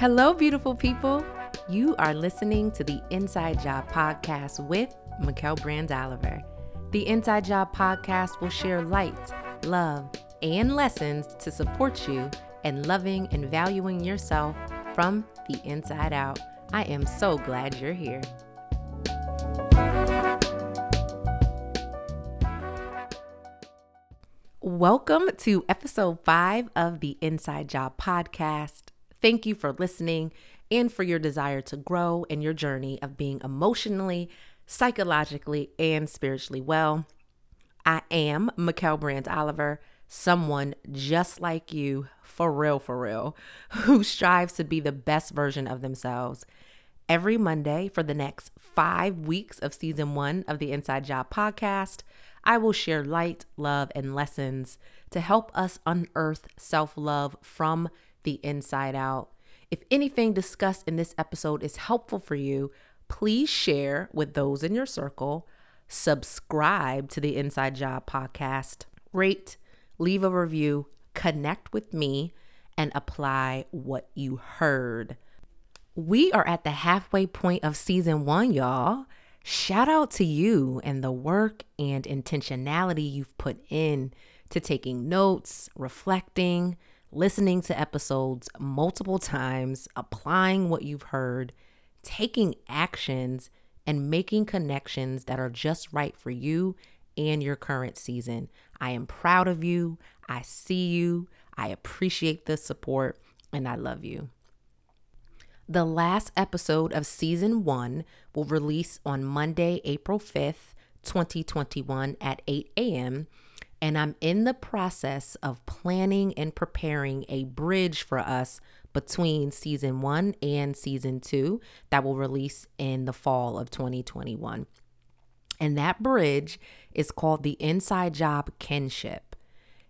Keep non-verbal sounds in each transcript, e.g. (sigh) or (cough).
Hello, beautiful people. You are listening to the Inside Job Podcast with Mikkel Brands Oliver. The Inside Job Podcast will share light, love, and lessons to support you in loving and valuing yourself from the inside out. I am so glad you're here. Welcome to episode five of the Inside Job Podcast. Thank you for listening and for your desire to grow in your journey of being emotionally, psychologically, and spiritually well. I am Mikkel Brands Oliver, someone just like you, for real, for real, (laughs) who strives to be the best version of themselves. Every Monday for the next five weeks of season one of the Inside Job podcast, I will share light, love, and lessons to help us unearth self love from the inside out. If anything discussed in this episode is helpful for you, please share with those in your circle, subscribe to the Inside Job podcast, rate, leave a review, connect with me, and apply what you heard. We are at the halfway point of season one, y'all. Shout out to you and the work and intentionality you've put in to taking notes, reflecting, listening to episodes multiple times, applying what you've heard, taking actions, and making connections that are just right for you and your current season. I am proud of you. I see you. I appreciate the support, and I love you. The last episode of season one will release on Monday, April 5th, 2021 at 8 a.m and I'm in the process of planning and preparing a bridge for us between season one and season two that will release in the fall of 2021. And that bridge is called the Inside Job Kinship.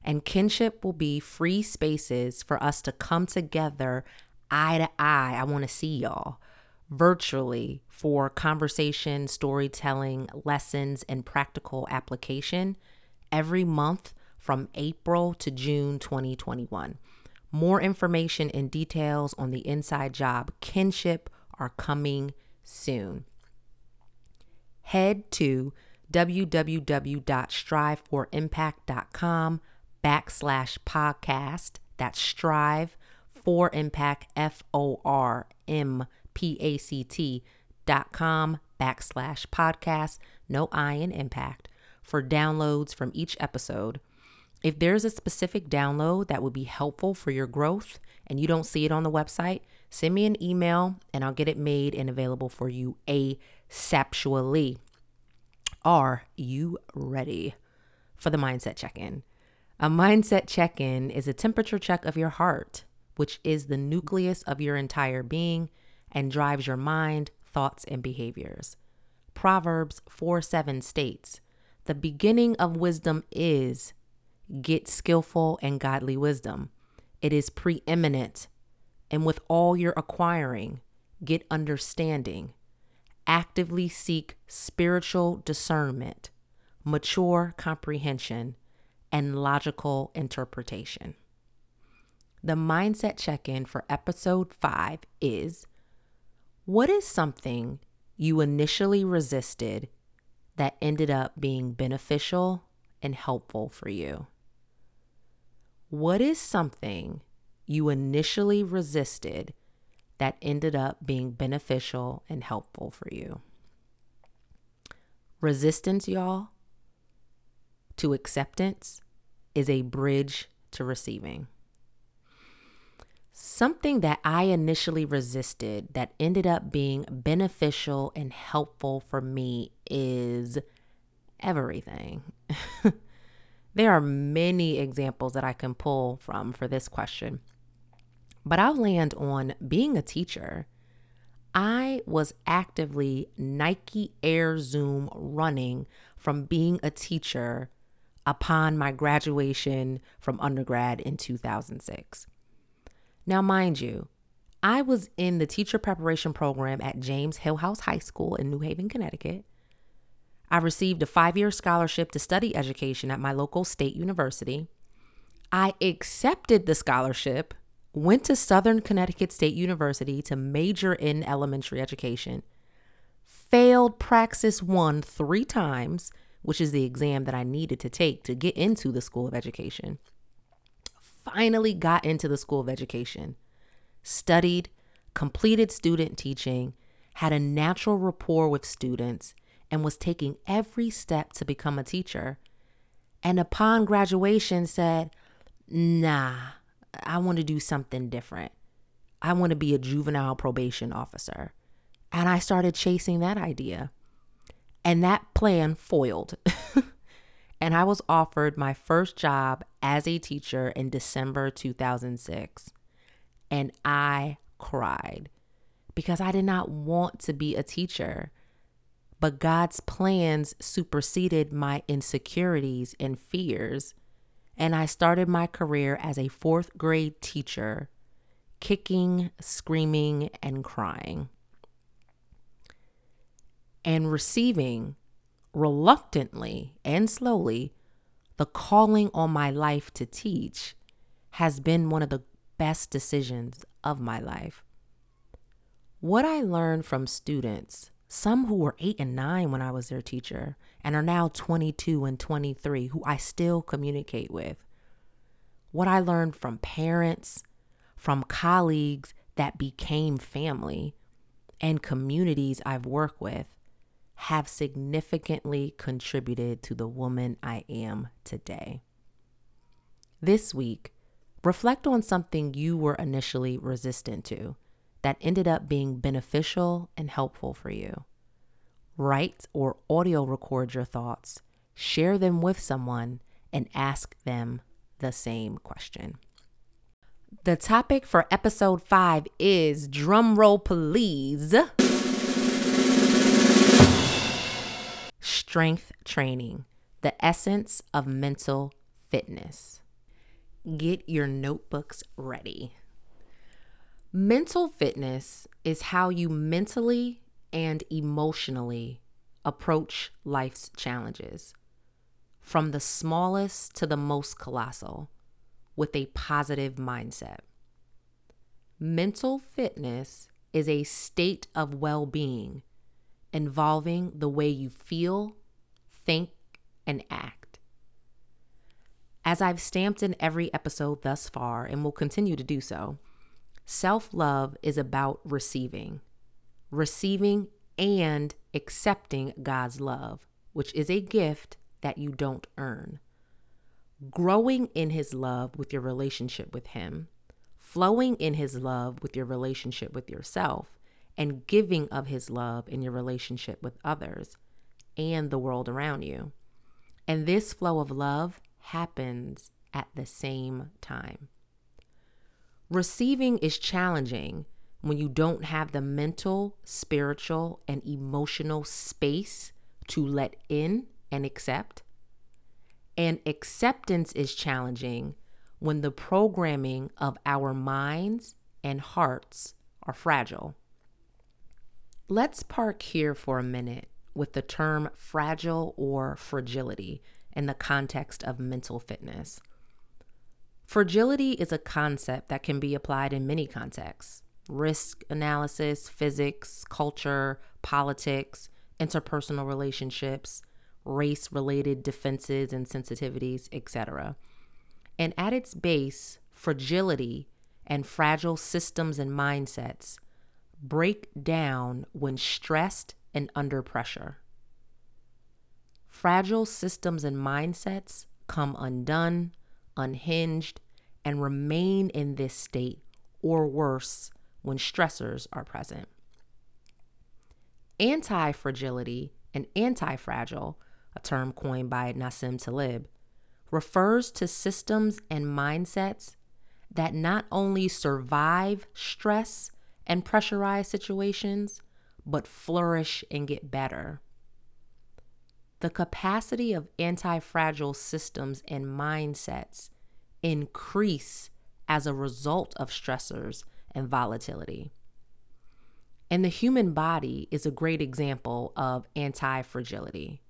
And kinship will be free spaces for us to come together eye to eye. I want to see y'all virtually for conversation, storytelling, lessons, and practical application every month from April to June 2021. More information and details on the Inside Job Kinship are coming soon. Head to www.striveforimpact.com backslash podcast. That's strive for impact, F O R M P A C T dot com backslash podcast. No I in impact for downloads from each episode. If there's a specific download that would be helpful for your growth and you don't see it on the website, send me an email and I'll get it made and available for you asexually. Are you ready for the mindset check in? A mindset check in is a temperature check of your heart, which is the nucleus of your entire being and drives your mind, thoughts, and behaviors. Proverbs 4 7 states, the beginning of wisdom is get skillful and godly wisdom. It is preeminent. And with all your acquiring, get understanding. Actively seek spiritual discernment, mature comprehension, and logical interpretation. The mindset check in for episode five is What is something you initially resisted that ended up being beneficial and helpful for you? What is something you initially resisted that ended up being beneficial and helpful for you? Resistance, y'all, to acceptance is a bridge to receiving. Something that I initially resisted that ended up being beneficial and helpful for me is everything. (laughs) there are many examples that I can pull from for this question, but I'll land on being a teacher. I was actively Nike Air Zoom running from being a teacher upon my graduation from undergrad in 2006. Now, mind you, I was in the teacher preparation program at James Hillhouse High School in New Haven, Connecticut. I received a five year scholarship to study education at my local state university. I accepted the scholarship went to Southern Connecticut State University to major in elementary education, failed Praxis 1 three times, which is the exam that I needed to take to get into the School of Education. Finally got into the School of Education, studied, completed student teaching, had a natural rapport with students, and was taking every step to become a teacher. And upon graduation, said, Nah, I want to do something different. I want to be a juvenile probation officer. And I started chasing that idea. And that plan foiled. (laughs) and I was offered my first job as a teacher in December 2006. And I cried because I did not want to be a teacher. But God's plans superseded my insecurities and fears. And I started my career as a fourth grade teacher, kicking, screaming, and crying. And receiving reluctantly and slowly the calling on my life to teach has been one of the best decisions of my life. What I learned from students, some who were eight and nine when I was their teacher, and are now 22 and 23, who I still communicate with. What I learned from parents, from colleagues that became family, and communities I've worked with have significantly contributed to the woman I am today. This week, reflect on something you were initially resistant to that ended up being beneficial and helpful for you. Write or audio record your thoughts, share them with someone, and ask them the same question. The topic for episode five is drumroll please. Strength training, the essence of mental fitness. Get your notebooks ready. Mental fitness is how you mentally and emotionally approach life's challenges, from the smallest to the most colossal, with a positive mindset. Mental fitness is a state of well being involving the way you feel, think, and act. As I've stamped in every episode thus far and will continue to do so, Self love is about receiving, receiving and accepting God's love, which is a gift that you don't earn. Growing in His love with your relationship with Him, flowing in His love with your relationship with yourself, and giving of His love in your relationship with others and the world around you. And this flow of love happens at the same time. Receiving is challenging when you don't have the mental, spiritual, and emotional space to let in and accept. And acceptance is challenging when the programming of our minds and hearts are fragile. Let's park here for a minute with the term fragile or fragility in the context of mental fitness. Fragility is a concept that can be applied in many contexts risk analysis, physics, culture, politics, interpersonal relationships, race related defenses and sensitivities, etc. And at its base, fragility and fragile systems and mindsets break down when stressed and under pressure. Fragile systems and mindsets come undone, unhinged, and remain in this state or worse when stressors are present. Anti fragility and anti fragile, a term coined by Nassim Taleb, refers to systems and mindsets that not only survive stress and pressurized situations, but flourish and get better. The capacity of anti fragile systems and mindsets increase as a result of stressors and volatility. And the human body is a great example of anti fragility.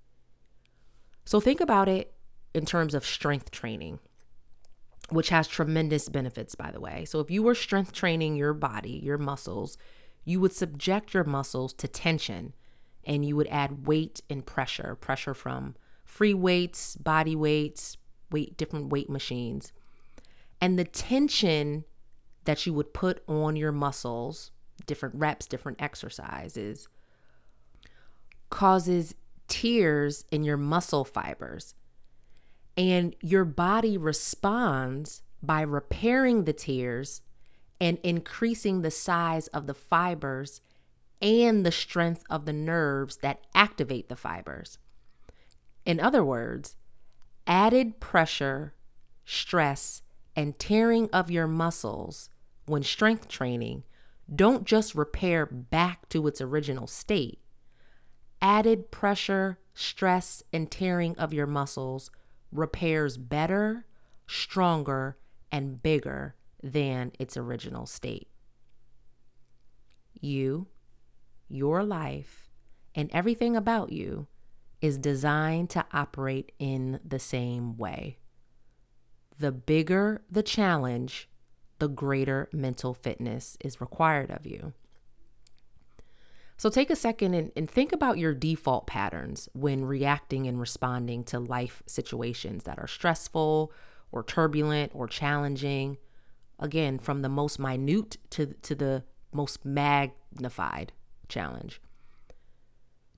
So think about it in terms of strength training. which has tremendous benefits, by the way. So, if you were strength training your body, your muscles, you would subject your muscles to tension and you would add weight and pressure pressure from free weights, body weights, weight, different weight machines. And the tension that you would put on your muscles, different reps, different exercises, causes tears in your muscle fibers. And your body responds by repairing the tears and increasing the size of the fibers and the strength of the nerves that activate the fibers. In other words, added pressure, stress, and tearing of your muscles when strength training don't just repair back to its original state. Added pressure, stress, and tearing of your muscles repairs better, stronger, and bigger than its original state. You, your life, and everything about you is designed to operate in the same way. The bigger the challenge, the greater mental fitness is required of you. So take a second and, and, think about your default patterns when reacting and responding to life situations that are stressful or turbulent or challenging. Again, from the most minute to, to the most magnified challenge.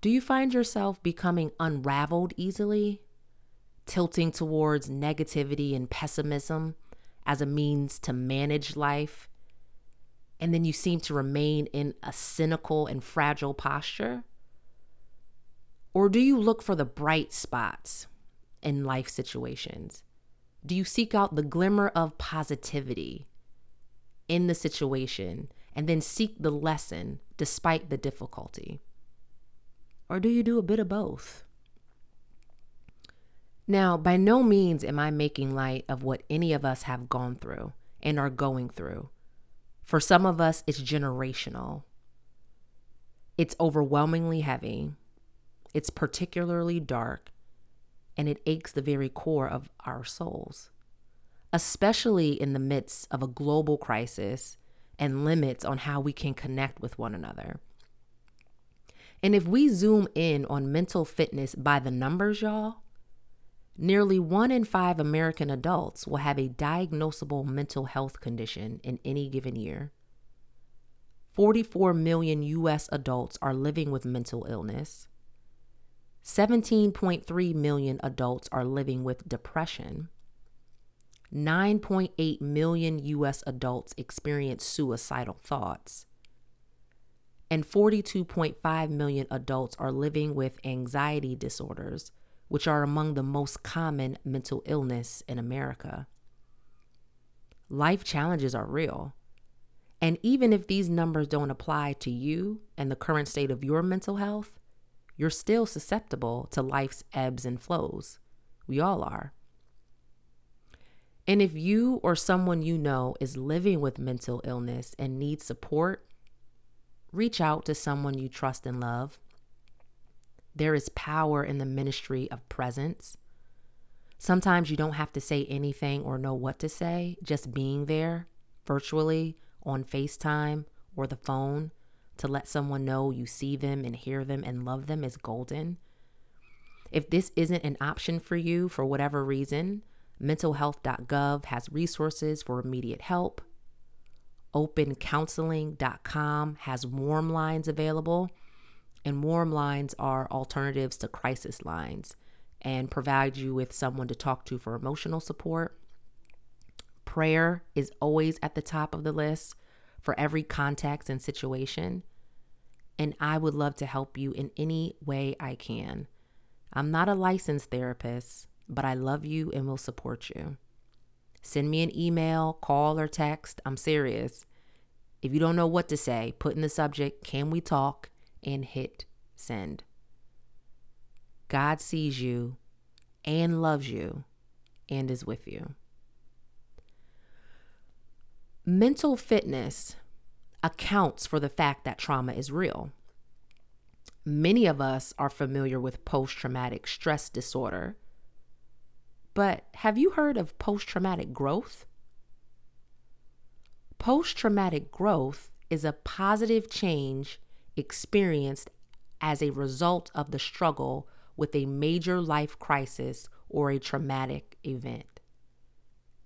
Do you find yourself becoming unraveled easily, tilting towards negativity and pessimism as a means to manage life? And then you seem to remain in a cynical and fragile posture? Or do you look for the bright spots in life situations? Do you seek out the glimmer of positivity in the situation and then seek the lesson despite the difficulty? Or do you do a bit of both? Now, by no means am I making light of what any of us have gone through and are going through. For some of us, it's generational. It's overwhelmingly heavy. It's particularly dark, and it aches the very core of our souls, especially in the midst of a global crisis and limits on how we can connect with one another. And if we zoom in on mental fitness by the numbers, y'all, nearly one in five American adults will have a diagnosable mental health condition in any given year. 44 million US adults are living with mental illness. 17.3 million adults are living with depression. 9.8 million US adults experience suicidal thoughts and 42.5 million adults are living with anxiety disorders, which are among the most common mental illness in America. Life challenges are real. And even if these numbers don't apply to you and the current state of your mental health, you're still susceptible to life's ebbs and flows. We all are. And if you or someone you know is living with mental illness and needs support, reach out to someone you trust and love. There is power in the ministry of presence. Sometimes you don't have to say anything or know what to say, just being there virtually on FaceTime or the phone to let someone know you see them and hear them and love them is golden. If this isn't an option for you for whatever reason, mentalhealth.gov has resources for immediate help opencounseling.com has warm lines available, and warm lines are alternatives to crisis lines and provide you with someone to talk to for emotional support. Prayer is always at the top of the list for every context and situation. And I would love to help you in any way I can. I'm not a licensed therapist, but I love you and will support you. Send me an email, call, or text. I'm serious. If you don't know what to say, put in the subject, Can we talk? and hit send. God sees you and loves you and is with you. Mental fitness accounts for the fact that trauma is real. Many of us are familiar with post traumatic stress disorder, But have you heard of post traumatic growth? Post traumatic growth is a positive change experienced as a result of the struggle with a major life crisis or a traumatic event.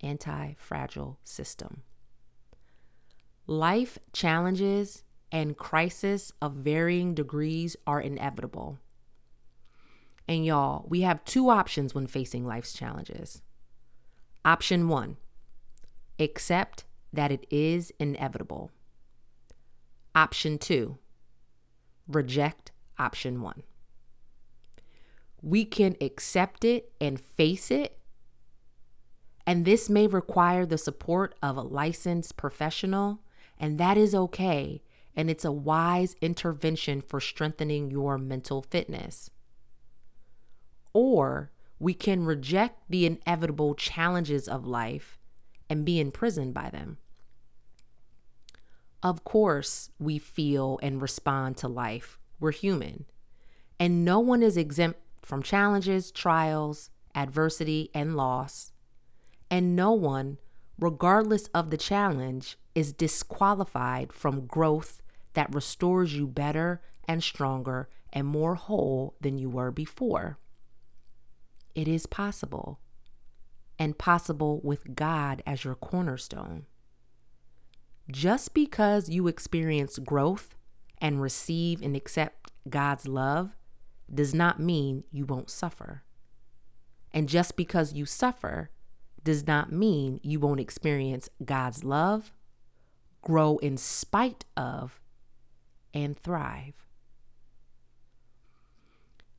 Anti fragile system. Life challenges and crises of varying degrees are inevitable. And y'all, we have two options when facing life's challenges. Option one, accept that it is inevitable. Option two, reject option one. We can accept it and face it, and this may require the support of a licensed professional, and that is okay. And it's a wise intervention for strengthening your mental fitness. Or we can reject the inevitable challenges of life and be imprisoned by them. Of course, we feel and respond to life. We're human. And no one is exempt from challenges, trials, adversity, and loss. And no one, regardless of the challenge, is disqualified from growth that restores you better and stronger and more whole than you were before. It is possible, and possible with God as your cornerstone. Just because you experience growth and receive and accept God's love does not mean you won't suffer. And just because you suffer does not mean you won't experience God's love, grow in spite of, and thrive.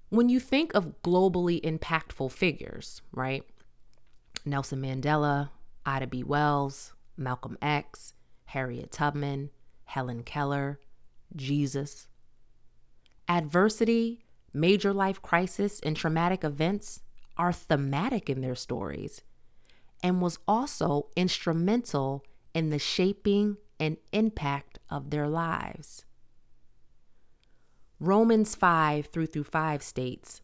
When you think of globally impactful figures, right? Nelson Mandela, Ida B. Wells, Malcolm X, Harriet Tubman, Helen Keller, Jesus. Adversity, major life crisis, and traumatic events are thematic in their stories and was also instrumental in the shaping and impact of their lives. Romans 5 through through 5 states,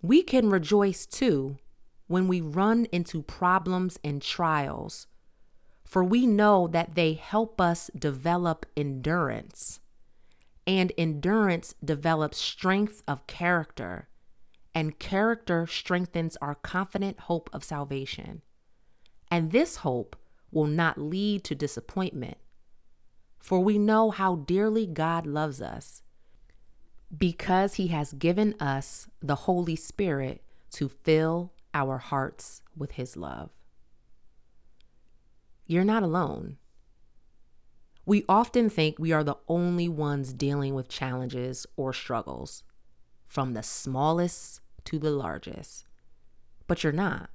We can rejoice too when we run into problems and trials for we know that they help us develop endurance. And endurance develops strength of character, and character strengthens our confident hope of salvation. And this hope will not lead to disappointment, for we know how dearly God loves us because he has given us the Holy Spirit to fill our hearts with his love you're not alone. We often think we are the only ones dealing with challenges or struggles, from the smallest to the largest. But you're not.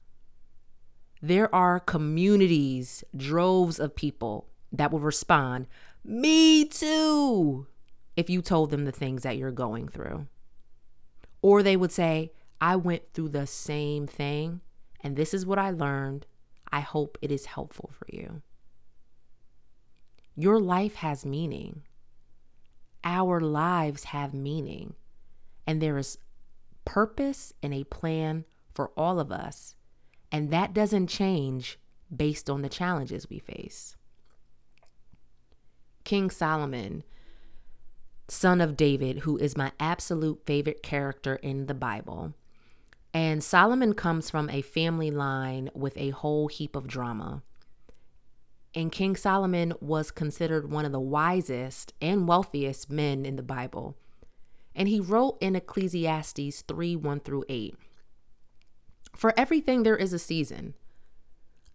There are communities, droves of people that will respond, Me too, if you told them the things that you're going through. Or they would say, I went through the same thing, and this is what I learned, I hope it is helpful for you. Your life has meaning. Our lives have meaning. And there is purpose and a plan for all of us. And that doesn't change based on the challenges we face. King Solomon, son of David, who is my absolute favorite character in the Bible, and Solomon comes from a family line with a whole heap of drama. And King Solomon was considered one of the wisest and wealthiest men in the Bible. And he wrote in Ecclesiastes 3 1 through 8 For everything there is a season,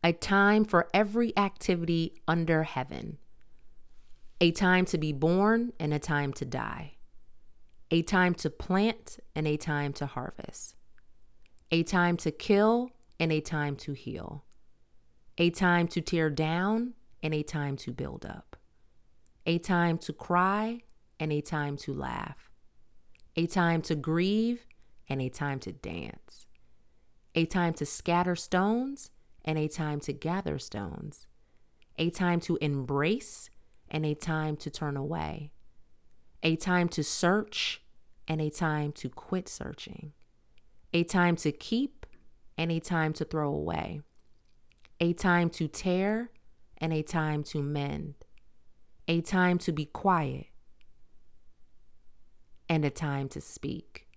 a time for every activity under heaven, a time to be born and a time to die, a time to plant and a time to harvest a time to kill and a time to heal, a time to tear down and a time to build up, a time to cry and a time to laugh, a time to grieve and a time to dance, a time to scatter stones and a time to gather stones, a time to embrace and a time to turn away, a time to search and a time to quit searching a time to keep and a time to throw away, a time to tear and a time to mend, a time to be quiet and a time to speak,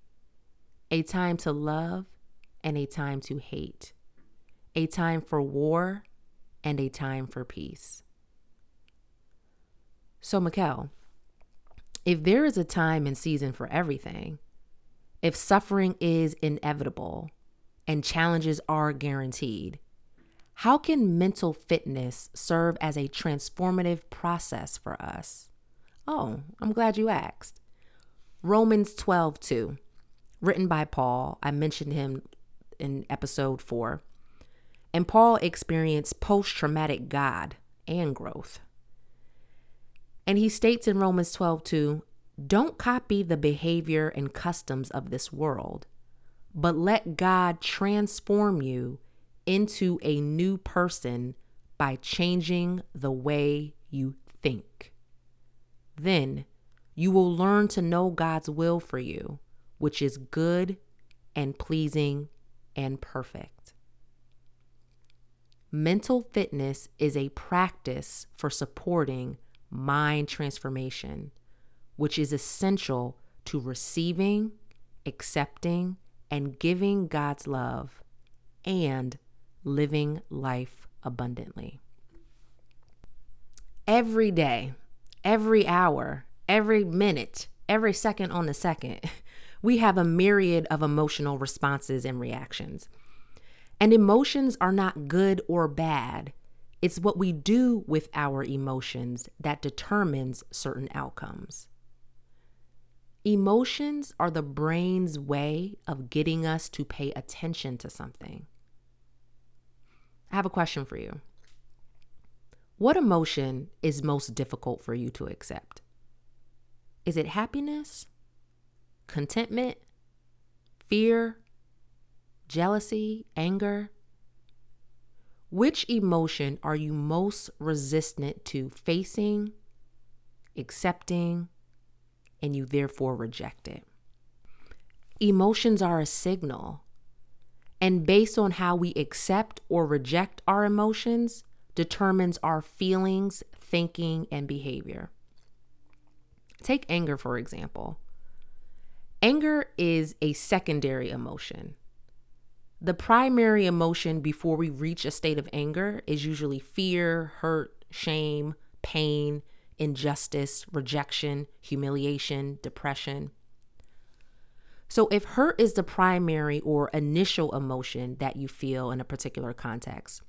a time to love and a time to hate, a time for war and a time for peace. So, Mikkel, if there is a time and season for everything, if suffering is inevitable and challenges are guaranteed, how can mental fitness serve as a transformative process for us? Oh, I'm glad you asked. Romans 12, 2, written by Paul. I mentioned him in episode 4. And Paul experienced post traumatic God and growth. And he states in Romans 12, 2, don't copy the behavior and customs of this world, but let God transform you into a new person by changing the way you think. Then you will learn to know God's will for you, which is good and pleasing and perfect. Mental fitness is a practice for supporting mind transformation, which is essential to receiving, accepting, and giving God's love and living life abundantly. Every day, every hour, every minute, every second on the second, (laughs) we have a myriad of emotional responses and reactions. And emotions are not good or bad. It's what we do with our emotions that determines certain outcomes. Emotions are the brain's way of getting us to pay attention to something. I have a question for you. What emotion is most difficult for you to accept? Is it happiness, contentment, fear, jealousy, anger? Which emotion are you most resistant to facing, accepting, and you therefore reject it? Emotions are a signal. And based on how we accept or reject our emotions, determines our feelings, thinking, and behavior. Take anger, for example. Anger is a secondary emotion. The primary emotion before we reach a state of anger is usually fear, hurt, shame, pain, injustice, rejection, humiliation, depression. So, if hurt is the primary or initial emotion that you feel in a particular context,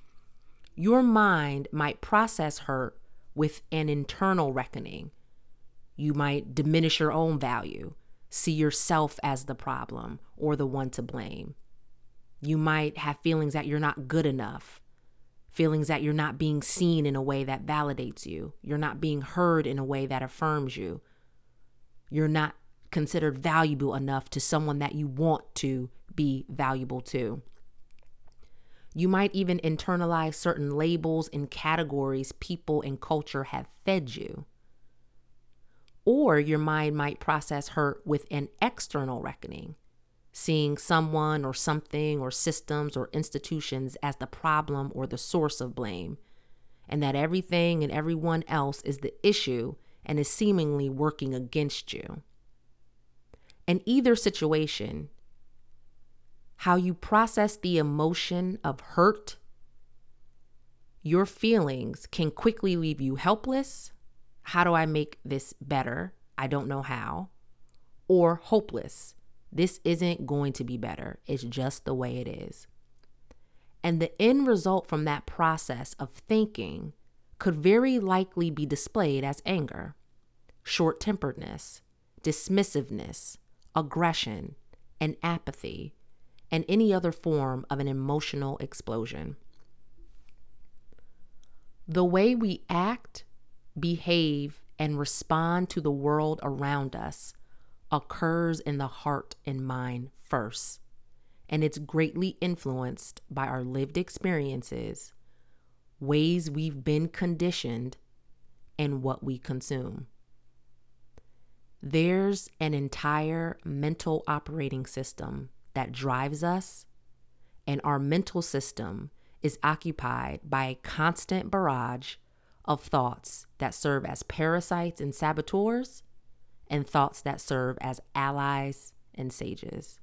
your mind might process hurt with an internal reckoning you might diminish your own value, see yourself as the problem or the one to blame. You might have feelings that you're not good enough, feelings that you're not being seen in a way that validates you, you're not being heard in a way that affirms you, you're not considered valuable enough to someone that you want to be valuable to. You might even internalize certain labels and categories people and culture have fed you. Or your mind might process hurt with an external reckoning, seeing someone or something or systems or institutions as the problem or the source of blame, and that everything and everyone else is the issue and is seemingly working against you. In either situation, how you process the emotion of hurt, your feelings can quickly leave you helpless how do I make this better? I don't know how. Or hopeless. This isn't going to be better. It's just the way it is. And the end result from that process of thinking could very likely be displayed as anger, short temperedness, dismissiveness, aggression, and apathy, and any other form of an emotional explosion. The way we act behave, and respond to the world around us occurs in the heart and mind first. And it's greatly influenced by our lived experiences, ways we've been conditioned, and what we consume. There's an entire mental operating system that drives us and our mental system is occupied by a constant barrage of thoughts that serve as parasites and saboteurs, and thoughts that serve as allies and sages.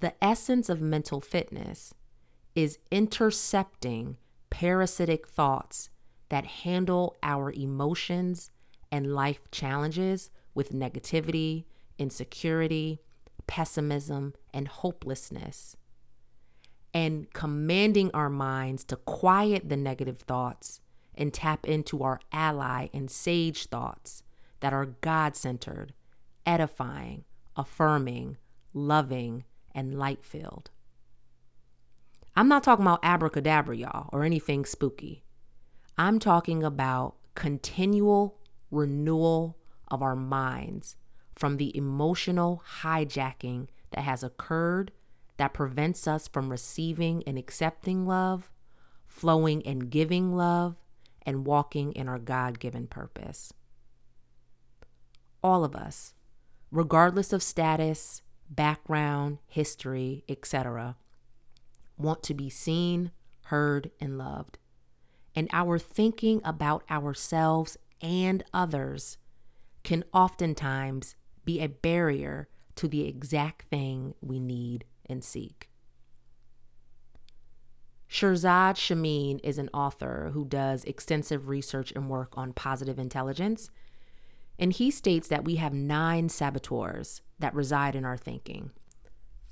The essence of mental fitness is intercepting parasitic thoughts that handle our emotions and life challenges with negativity, insecurity, pessimism, and hopelessness, and commanding our minds to quiet the negative thoughts and tap into our ally and sage thoughts that are God centered, edifying, affirming, loving, and light filled. I'm not talking about abracadabra, y'all, or anything spooky. I'm talking about continual renewal of our minds from the emotional hijacking that has occurred that prevents us from receiving and accepting love, flowing and giving love, and walking in our God given purpose. All of us, regardless of status, background, history, etc., want to be seen, heard, and loved. And our thinking about ourselves and others can oftentimes be a barrier to the exact thing we need and seek. Shirzad Chamine is an author who does extensive research and work on positive intelligence. And he states that we have nine saboteurs that reside in our thinking,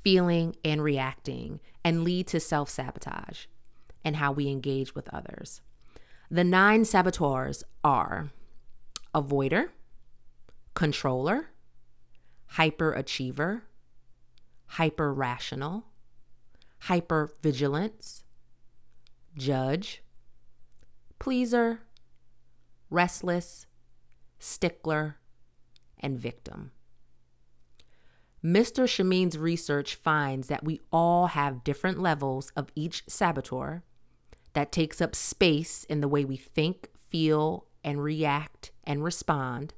feeling, and reacting, and lead to self sabotage and how we engage with others. The nine saboteurs are avoider, controller, hyperachiever, hyper rational, hyper vigilance, judge, pleaser, restless, stickler, and victim. Mr. Chamine's research finds that we all have different levels of each saboteur that takes up space in the way we think, feel, and react and respond,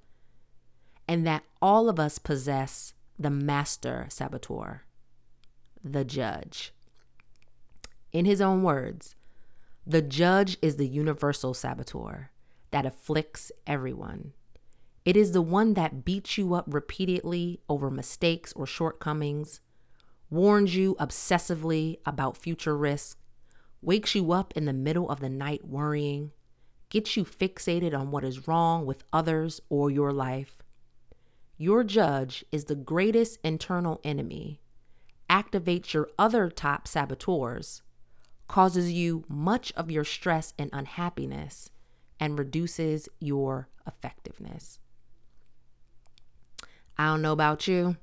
and that all of us possess the master saboteur, the judge. In his own words, the judge is the universal saboteur that afflicts everyone. It is the one that beats you up repeatedly over mistakes or shortcomings, warns you obsessively about future risks, wakes you up in the middle of the night worrying, gets you fixated on what is wrong with others or your life. Your judge is the greatest internal enemy, activates your other top saboteurs, causes you much of your stress and unhappiness, and reduces your effectiveness. I don't know about you,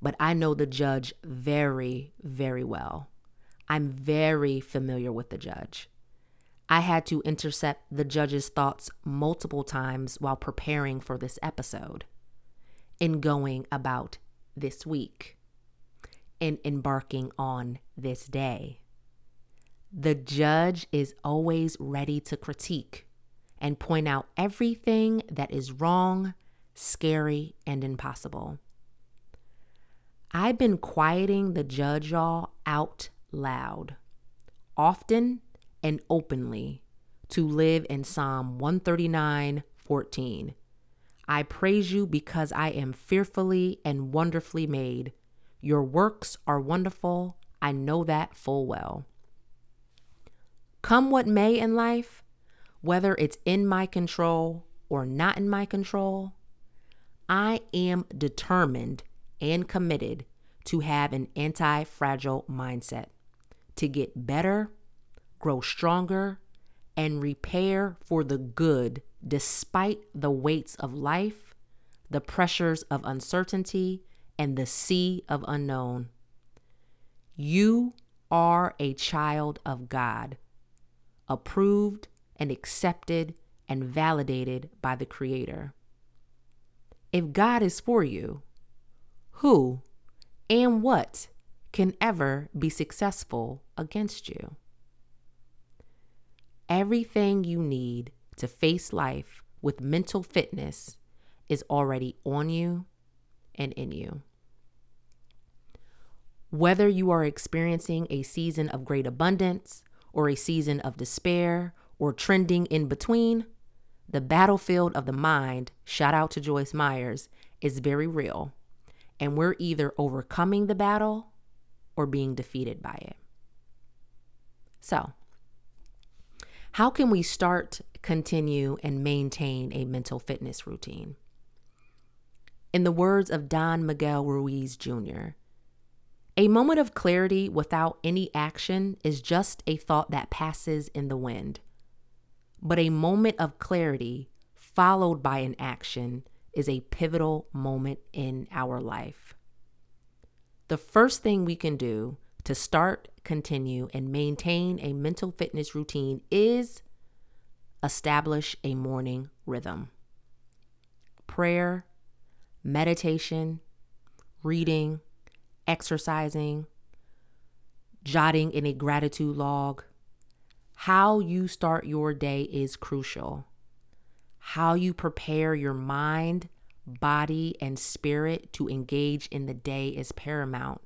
but I know the judge very, very well. I'm very familiar with the judge. I had to intercept the judge's thoughts multiple times while preparing for this episode, in going about this week, in embarking on this day. The judge is always ready to critique and point out everything that is wrong, scary, and impossible. I've been quieting the judge y'all out loud, often and openly, to live in Psalm 139 14. I praise you because I am fearfully and wonderfully made. Your works are wonderful. I know that full well. Come what may in life, whether it's in my control or not in my control, I am determined and committed to have an anti fragile mindset, to get better, grow stronger, and repair for the good despite the weights of life, the pressures of uncertainty, and the sea of unknown. You are a child of God, approved and accepted and validated by the Creator. If God is for you, who and what can ever be successful against you? Everything you need to face life with mental fitness is already on you and in you. Whether you are experiencing a season of great abundance or a season of despair or trending in between, the battlefield of the mind, shout out to Joyce Myers, is very real. And we're either overcoming the battle or being defeated by it. So, how can we start, continue, and maintain a mental fitness routine? In the words of Don Miguel Ruiz Jr., a moment of clarity without any action is just a thought that passes in the wind. But a moment of clarity followed by an action is a pivotal moment in our life. The first thing we can do to start, continue, and maintain a mental fitness routine is establish a morning rhythm. Prayer, meditation, reading, exercising, jotting in a gratitude log. How you start your day is crucial. How you prepare your mind, body, and spirit to engage in the day is paramount.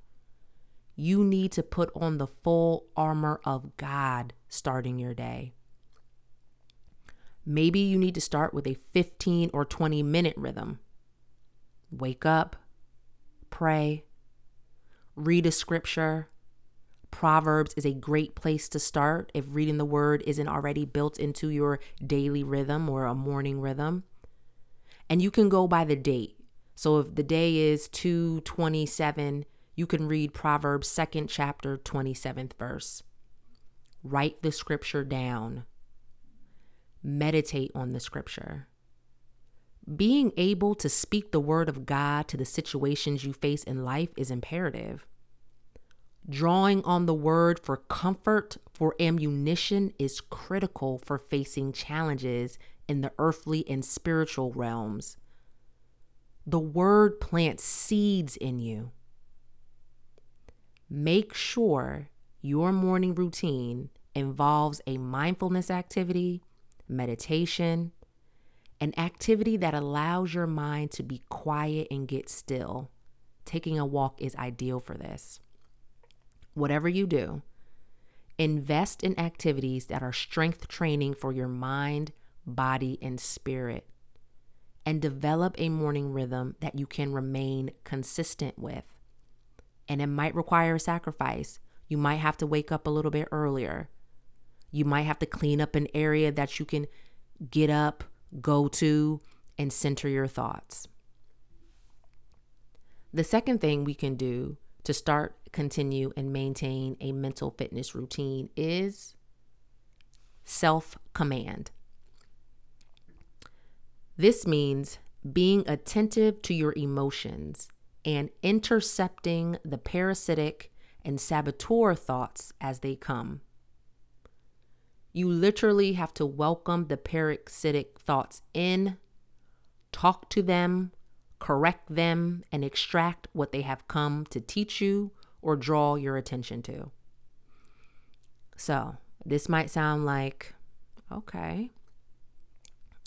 You need to put on the full armor of God starting your day. Maybe you need to start with a 15 or 20 minute rhythm. Wake up, pray, read a scripture. Proverbs is a great place to start if reading the word isn't already built into your daily rhythm or a morning rhythm. And you can go by the date. So if the day is 227, you can read Proverbs 2nd chapter 27th verse. Write the scripture down. Meditate on the scripture. Being able to speak the word of God to the situations you face in life is imperative. Drawing on the word for comfort, for ammunition, is critical for facing challenges in the earthly and spiritual realms. The word plants seeds in you. Make sure your morning routine involves a mindfulness activity, meditation, an activity that allows your mind to be quiet and get still. Taking a walk is ideal for this. Whatever you do, invest in activities that are strength training for your mind, body, and spirit. And develop a morning rhythm that you can remain consistent with. And it might require a sacrifice. You might have to wake up a little bit earlier. You might have to clean up an area that you can get up go to, and center your thoughts. The second thing we can do to start, continue, and maintain a mental fitness routine is self command. This means being attentive to your emotions and intercepting the parasitic and saboteur thoughts as they come. You literally have to welcome the parasitic thoughts in, talk to them, correct them, and extract what they have come to teach you or draw your attention to. So, this might sound like, okay,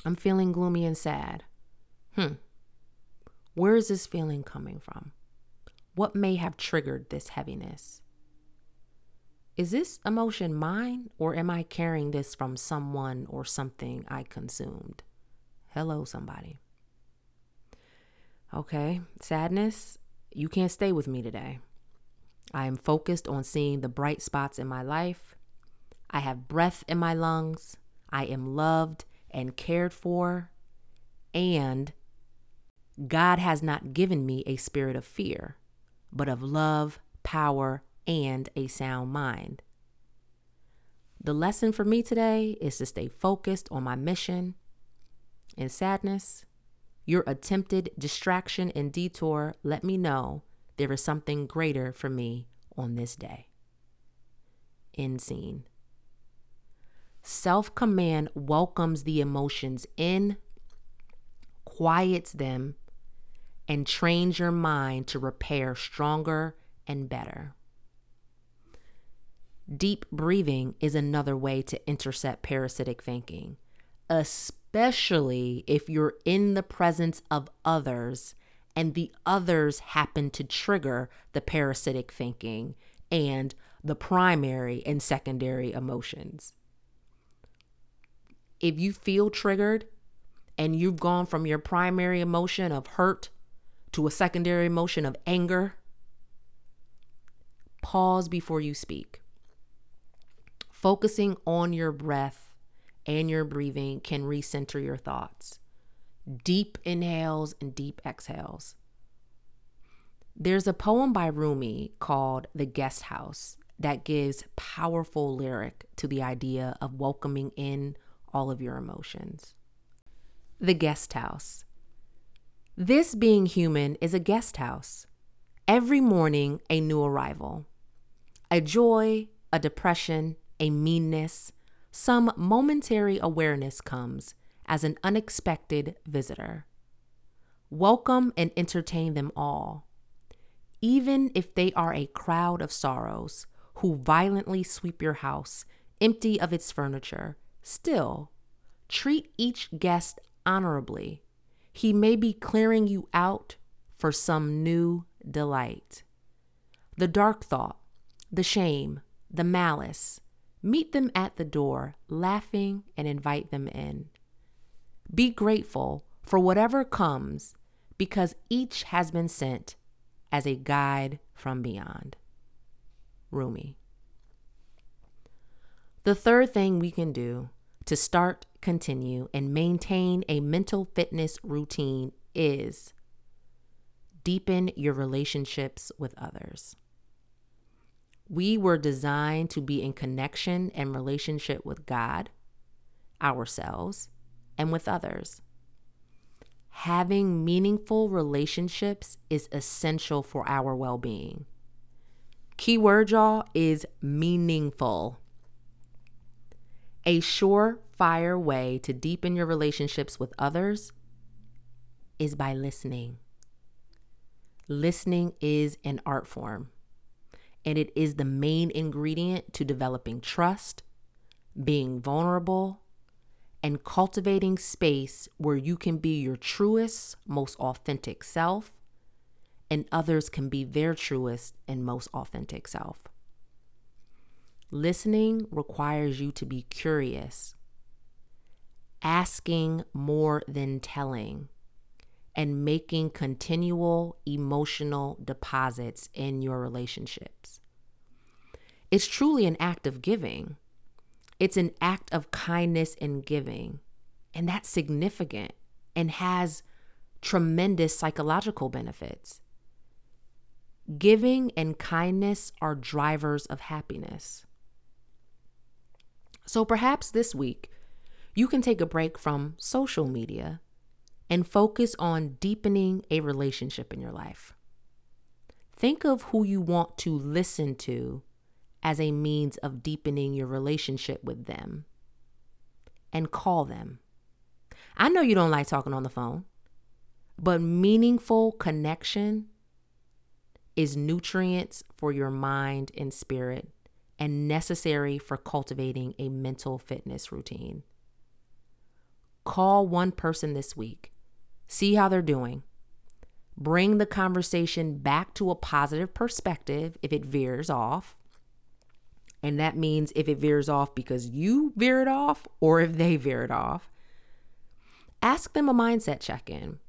I'm feeling gloomy and sad. Hmm. Where is this feeling coming from? What may have triggered this heaviness? Is this emotion mine or am I carrying this from someone or something I consumed? Hello, somebody. Okay, sadness, you can't stay with me today. I am focused on seeing the bright spots in my life. I have breath in my lungs. I am loved and cared for. And God has not given me a spirit of fear, but of love, power, and a sound mind. The lesson for me today is to stay focused on my mission. In sadness, your attempted distraction and detour let me know there is something greater for me on this day. End scene. Self command welcomes the emotions in, quiets them, and trains your mind to repair stronger and better. Deep breathing is another way to intercept parasitic thinking, especially if you're in the presence of others and the others happen to trigger the parasitic thinking and the primary and secondary emotions. If you feel triggered and you've gone from your primary emotion of hurt to a secondary emotion of anger, pause before you speak. Focusing on your breath and your breathing can recenter your thoughts. Deep inhales and deep exhales. There's a poem by Rumi called The Guest House that gives powerful lyric to the idea of welcoming in all of your emotions. The Guest House. This being human is a guest house. Every morning, a new arrival. A joy, a depression, a meanness, some momentary awareness comes as an unexpected visitor. Welcome and entertain them all, even if they are a crowd of sorrows who violently sweep your house empty of its furniture. Still, treat each guest honorably. He may be clearing you out for some new delight. The dark thought, the shame, the malice, Meet them at the door, laughing, and invite them in. Be grateful for whatever comes because each has been sent as a guide from beyond. Rumi. The third thing we can do to start, continue, and maintain a mental fitness routine is deepen your relationships with others. We were designed to be in connection and relationship with God, ourselves, and with others. Having meaningful relationships is essential for our well being. Keyword, y'all, is meaningful. A surefire way to deepen your relationships with others is by listening. Listening is an art form and it is the main ingredient to developing trust, being vulnerable, and cultivating space where you can be your truest, most authentic self, and others can be their truest and most authentic self. Listening requires you to be curious, asking more than telling, and making continual emotional deposits in your relationships. It's truly an act of giving. It's an act of kindness and giving. And that's significant and has tremendous psychological benefits. Giving and kindness are drivers of happiness. So perhaps this week, you can take a break from social media and focus on deepening a relationship in your life. Think of who you want to listen to as a means of deepening your relationship with them and call them. I know you don't like talking on the phone, but meaningful connection is nutrients for your mind and spirit and necessary for cultivating a mental fitness routine. Call one person this week see how they're doing. Bring the conversation back to a positive perspective if it veers off. And that means if it veers off because you veer it off or if they veer it off. Ask them a mindset check in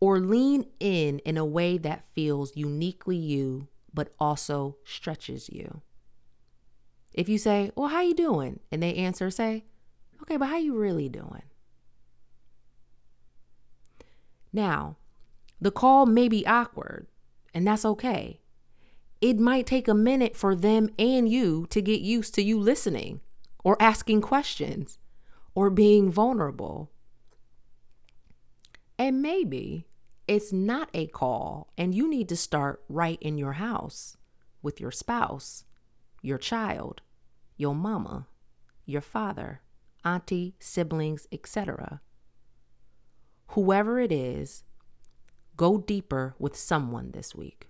or lean in in a way that feels uniquely you but also stretches you. If you say, "Well, how you doing?" and they answer say, "Okay, but how you really doing?" Now, the call may be awkward, and that's okay. It might take a minute for them and you to get used to you listening or asking questions or being vulnerable. And maybe it's not a call, and you need to start right in your house with your spouse, your child, your mama, your father, auntie, siblings, etc whoever it is, go deeper with someone this week.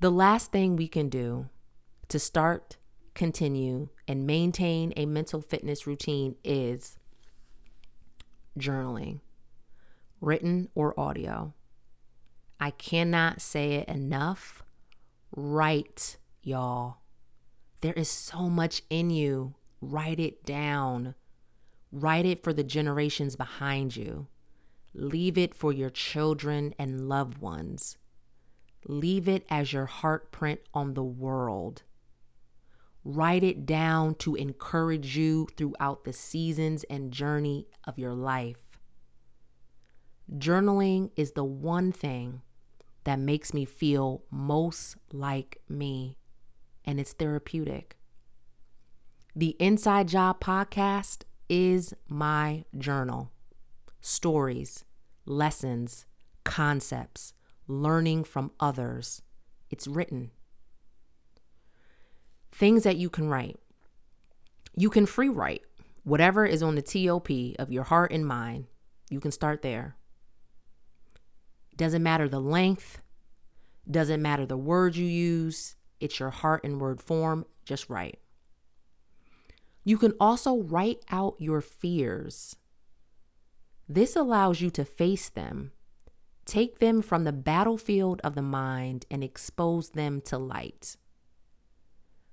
The last thing we can do to start, continue, and maintain a mental fitness routine is journaling. written or audio. I cannot say it enough. Write, y'all. There is so much in you. Write it down. Write it for the generations behind you. Leave it for your children and loved ones. Leave it as your heart print on the world. Write it down to encourage you throughout the seasons and journey of your life. Journaling is the one thing that makes me feel most like me, and it's therapeutic. The Inside Job podcast is my journal. Stories, lessons, concepts, learning from others. It's written. Things that you can write. You can free write whatever is on the TOP of your heart and mind. You can start there. Doesn't matter the length, doesn't matter the words you use, it's your heart and word form. Just write. You can also write out your fears. This allows you to face them, take them from the battlefield of the mind, and expose them to light.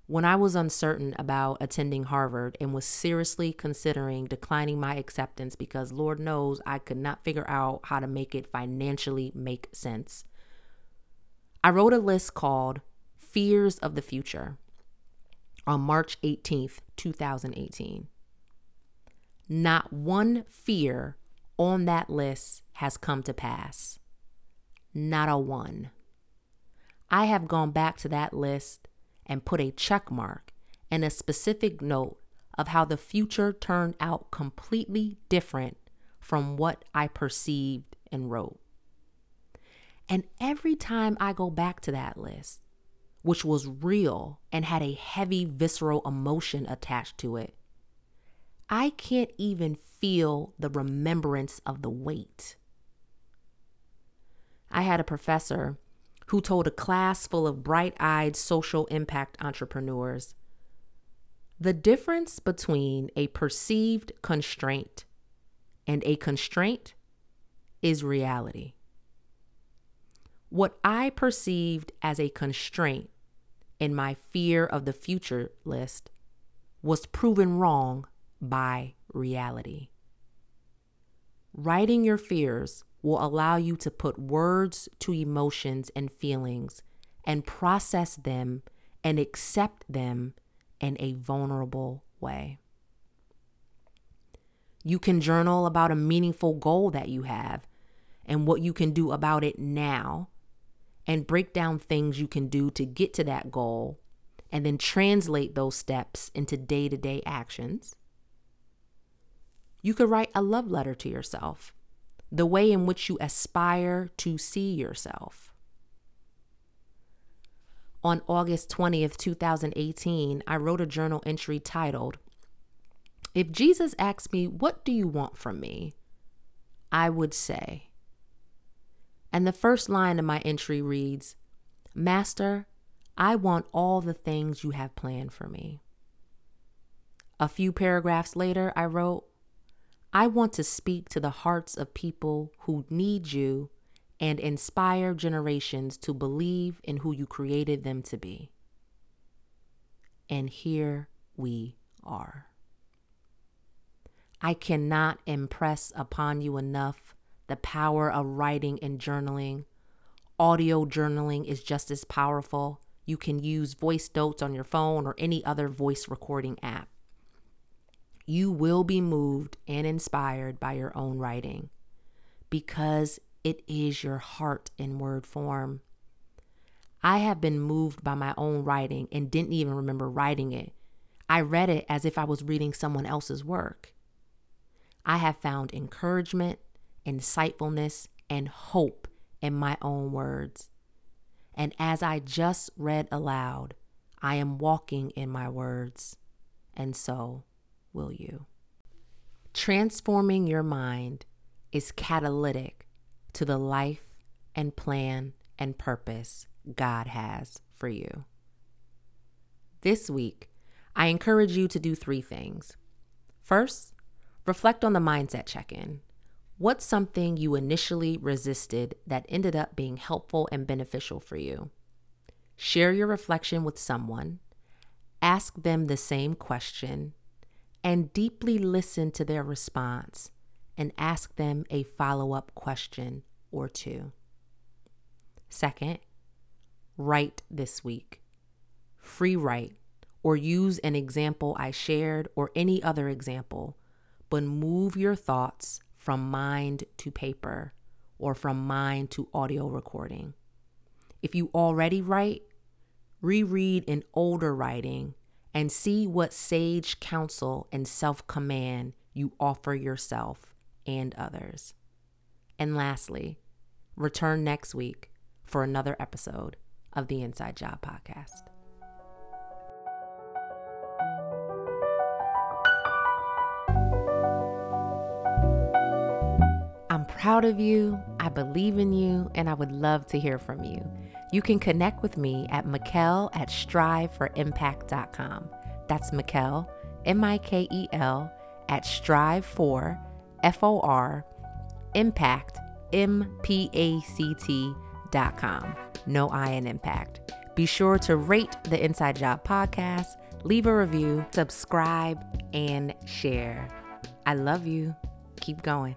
When I was uncertain about attending Harvard and was seriously considering declining my acceptance because Lord knows I could not figure out how to make it financially make sense, I wrote a list called Fears of the Future on March 18th, 2018. Not one fear on that list has come to pass. Not a one. I have gone back to that list and put a check mark and a specific note of how the future turned out completely different from what I perceived and wrote. And every time I go back to that list, which was real and had a heavy visceral emotion attached to it, I can't even feel the remembrance of the weight. I had a professor who told a class full of bright eyed social impact entrepreneurs the difference between a perceived constraint and a constraint is reality. What I perceived as a constraint in my fear of the future list was proven wrong by reality. Writing your fears will allow you to put words to emotions and feelings and process them and accept them in a vulnerable way. You can journal about a meaningful goal that you have and what you can do about it now and break down things you can do to get to that goal and then translate those steps into day to day actions. You could write a love letter to yourself, the way in which you aspire to see yourself. On August 20th, 2018, I wrote a journal entry titled, If Jesus asked me, What do you want from me? I would say, and the first line of my entry reads Master, I want all the things you have planned for me. A few paragraphs later, I wrote, I want to speak to the hearts of people who need you and inspire generations to believe in who you created them to be. And here we are. I cannot impress upon you enough the power of writing and journaling. Audio journaling is just as powerful. You can use voice notes on your phone or any other voice recording app. You will be moved and inspired by your own writing because it is your heart in word form. I have been moved by my own writing and didn't even remember writing it. I read it as if I was reading someone else's work. I have found encouragement, insightfulness, and hope in my own words. And as I just read aloud, I am walking in my words, and so will you. Transforming your mind is catalytic to the life and plan and purpose God has for you. This week, I encourage you to do three things. First, reflect on the mindset check in. What's something you initially resisted that ended up being helpful and beneficial for you? Share your reflection with someone, ask them the same question, and deeply listen to their response and ask them a follow up question or two. Second, write this week. Free write or use an example I shared or any other example, but move your thoughts from mind to paper or from mind to audio recording. If you already write, reread an older writing and see what sage counsel and self command you offer yourself and others. And lastly, return next week for another episode of the Inside Job Podcast. Proud of you, I believe in you, and I would love to hear from you. You can connect with me at Mikel at striveforimpact.com. That's Mikel, M I K E L, at strive for, F O R, impact, M P A C T.com. No I in impact. Be sure to rate the Inside Job podcast, leave a review, subscribe, and share. I love you. Keep going.